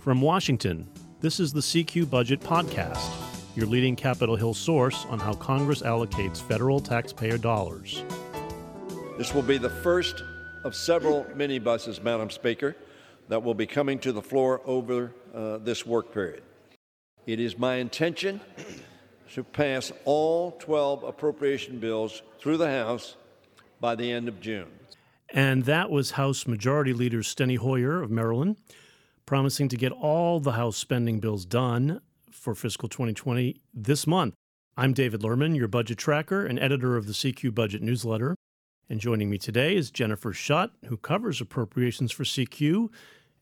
From Washington, this is the CQ Budget Podcast, your leading Capitol Hill source on how Congress allocates federal taxpayer dollars. This will be the first of several minibuses, Madam Speaker, that will be coming to the floor over uh, this work period. It is my intention to pass all 12 appropriation bills through the House by the end of June. And that was House Majority Leader Steny Hoyer of Maryland promising to get all the House spending bills done for fiscal 2020 this month. I'm David Lerman, your budget tracker and editor of the CQ Budget newsletter. And joining me today is Jennifer Shutt, who covers appropriations for CQ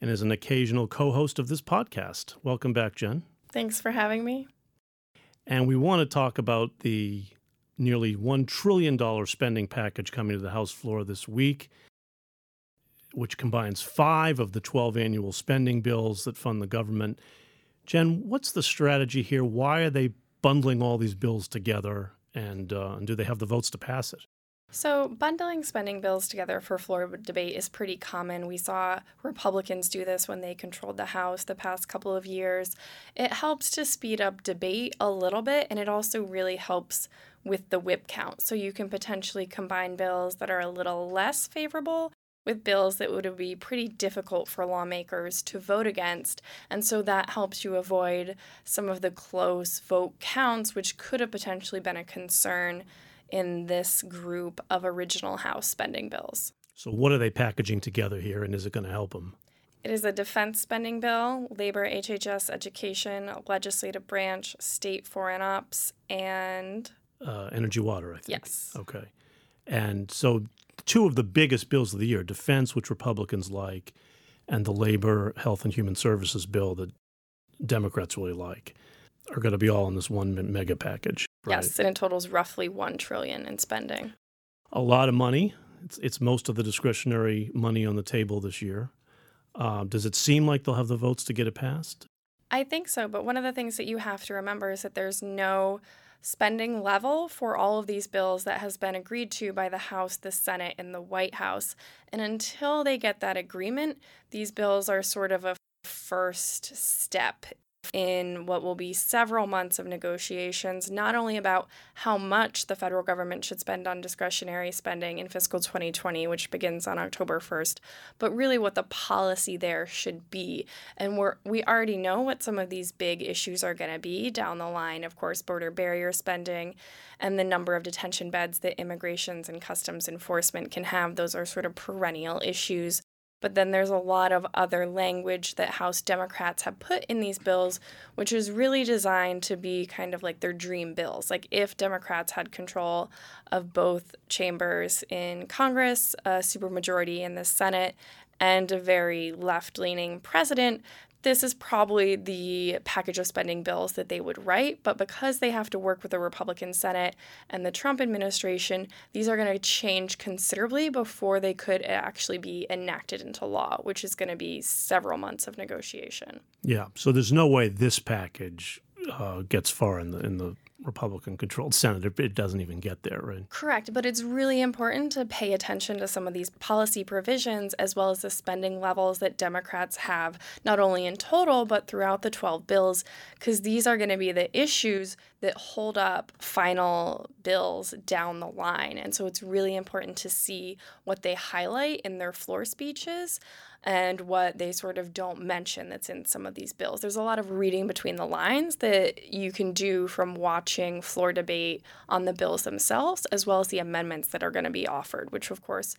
and is an occasional co host of this podcast. Welcome back, Jen. Thanks for having me. And we want to talk about the nearly $1 trillion spending package coming to the House floor this week which combines five of the 12 annual spending bills that fund the government. Jen, what's the strategy here? Why are they bundling all these bills together? And, uh, and do they have the votes to pass it? So, bundling spending bills together for floor debate is pretty common. We saw Republicans do this when they controlled the House the past couple of years. It helps to speed up debate a little bit, and it also really helps with the whip count. So, you can potentially combine bills that are a little less favorable with bills that would be pretty difficult for lawmakers to vote against. And so that helps you avoid some of the close vote counts, which could have potentially been a concern in this group of original House spending bills. So, what are they packaging together here, and is it going to help them? It is a defense spending bill, labor, HHS, education, legislative branch, state foreign ops, and uh, energy water, I think. Yes. Okay. And so two of the biggest bills of the year defense, which Republicans like, and the labor, health, and human services bill that Democrats really like are going to be all in this one mega package. Right? Yes, and it totals roughly one trillion in spending. A lot of money. It's it's most of the discretionary money on the table this year. Uh, does it seem like they'll have the votes to get it passed? I think so, but one of the things that you have to remember is that there's no spending level for all of these bills that has been agreed to by the House, the Senate, and the White House. And until they get that agreement, these bills are sort of a first step in what will be several months of negotiations, not only about how much the federal government should spend on discretionary spending in fiscal 2020, which begins on October 1st, but really what the policy there should be. And we're, we already know what some of these big issues are going to be down the line. Of course, border barrier spending and the number of detention beds that immigrations and customs enforcement can have. Those are sort of perennial issues but then there's a lot of other language that House Democrats have put in these bills, which is really designed to be kind of like their dream bills. Like if Democrats had control of both chambers in Congress, a supermajority in the Senate, and a very left leaning president, this is probably the package of spending bills that they would write, but because they have to work with the Republican Senate and the Trump administration, these are going to change considerably before they could actually be enacted into law, which is going to be several months of negotiation. Yeah, so there's no way this package uh, gets far in the in the Republican controlled Senate. It doesn't even get there, right? Correct. But it's really important to pay attention to some of these policy provisions as well as the spending levels that Democrats have, not only in total, but throughout the 12 bills, because these are going to be the issues that hold up final bills down the line. And so it's really important to see what they highlight in their floor speeches and what they sort of don't mention that's in some of these bills. There's a lot of reading between the lines that you can do from watching floor debate on the bills themselves, as well as the amendments that are going to be offered, which of course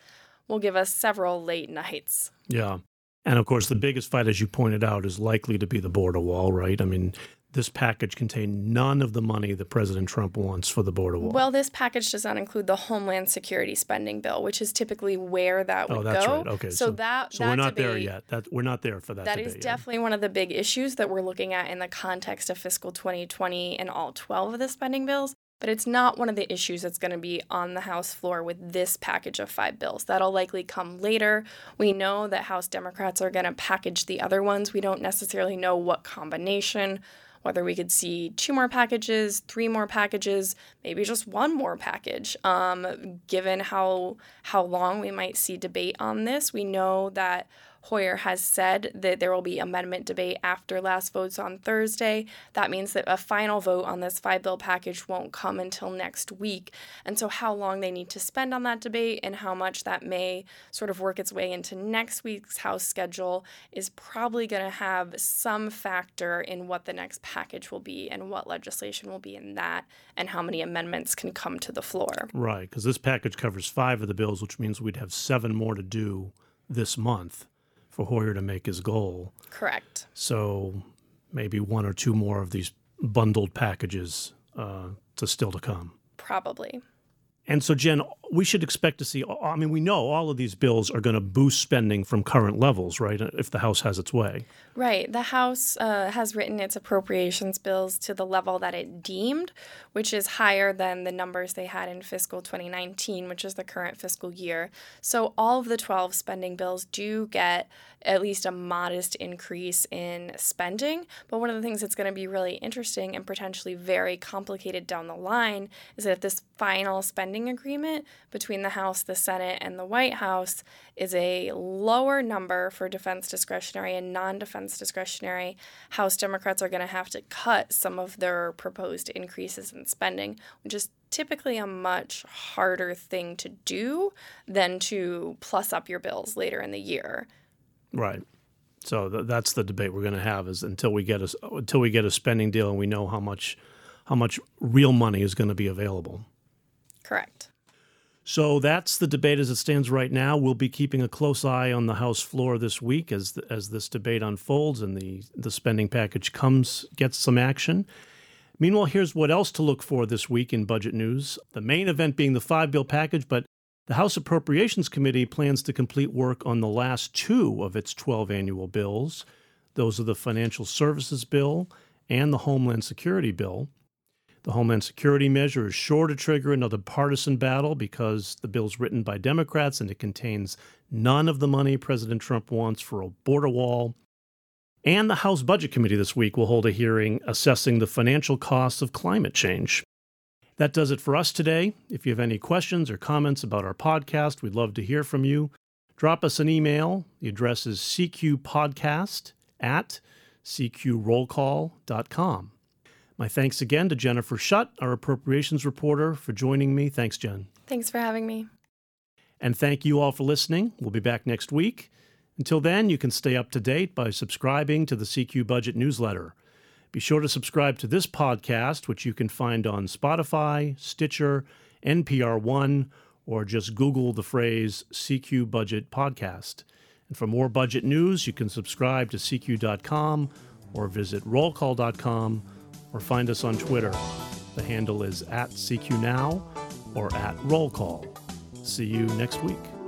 will give us several late nights. Yeah. And of course, the biggest fight, as you pointed out, is likely to be the border wall, right? I mean, this package contained none of the money that President Trump wants for the border wall. Well, this package does not include the Homeland Security spending bill, which is typically where that oh, would oh, that's go. Right. Okay, so, so that so that we're not debate, there yet. That we're not there for that. That is yet. definitely one of the big issues that we're looking at in the context of fiscal 2020 and all 12 of the spending bills. But it's not one of the issues that's going to be on the House floor with this package of five bills. That'll likely come later. We know that House Democrats are going to package the other ones. We don't necessarily know what combination whether we could see two more packages, three more packages, maybe just one more package. Um, given how how long we might see debate on this, we know that Hoyer has said that there will be amendment debate after last votes on Thursday. That means that a final vote on this five bill package won't come until next week. And so, how long they need to spend on that debate and how much that may sort of work its way into next week's House schedule is probably going to have some factor in what the next package will be and what legislation will be in that and how many amendments can come to the floor. Right, because this package covers five of the bills, which means we'd have seven more to do this month for Hoyer to make his goal. Correct. So maybe one or two more of these bundled packages uh, to still to come. Probably. And so, Jen, we should expect to see. I mean, we know all of these bills are going to boost spending from current levels, right? If the House has its way. Right. The House uh, has written its appropriations bills to the level that it deemed, which is higher than the numbers they had in fiscal 2019, which is the current fiscal year. So, all of the 12 spending bills do get at least a modest increase in spending. But one of the things that's going to be really interesting and potentially very complicated down the line is that if this final spending agreement between the House, the Senate, and the White House is a lower number for defense discretionary and non defense discretionary, House Democrats are going to have to cut some of their proposed increases in spending, which is typically a much harder thing to do than to plus up your bills later in the year. Right. So th- that's the debate we're going to have is until we get a until we get a spending deal and we know how much how much real money is going to be available. Correct. So that's the debate as it stands right now. We'll be keeping a close eye on the House floor this week as as this debate unfolds and the the spending package comes gets some action. Meanwhile, here's what else to look for this week in budget news. The main event being the five bill package, but the House Appropriations Committee plans to complete work on the last two of its 12 annual bills. Those are the Financial Services Bill and the Homeland Security Bill. The Homeland Security measure is sure to trigger another partisan battle because the bill's written by Democrats and it contains none of the money President Trump wants for a border wall. And the House Budget Committee this week will hold a hearing assessing the financial costs of climate change. That does it for us today. If you have any questions or comments about our podcast, we'd love to hear from you. Drop us an email. The address is cqpodcast at cqrollcall.com. My thanks again to Jennifer Shutt, our appropriations reporter, for joining me. Thanks, Jen. Thanks for having me. And thank you all for listening. We'll be back next week. Until then, you can stay up to date by subscribing to the CQ Budget newsletter. Be sure to subscribe to this podcast, which you can find on Spotify, Stitcher, NPR One, or just Google the phrase CQ Budget Podcast. And for more budget news, you can subscribe to CQ.com or visit rollcall.com or find us on Twitter. The handle is at CQ Now or at Roll Call. See you next week.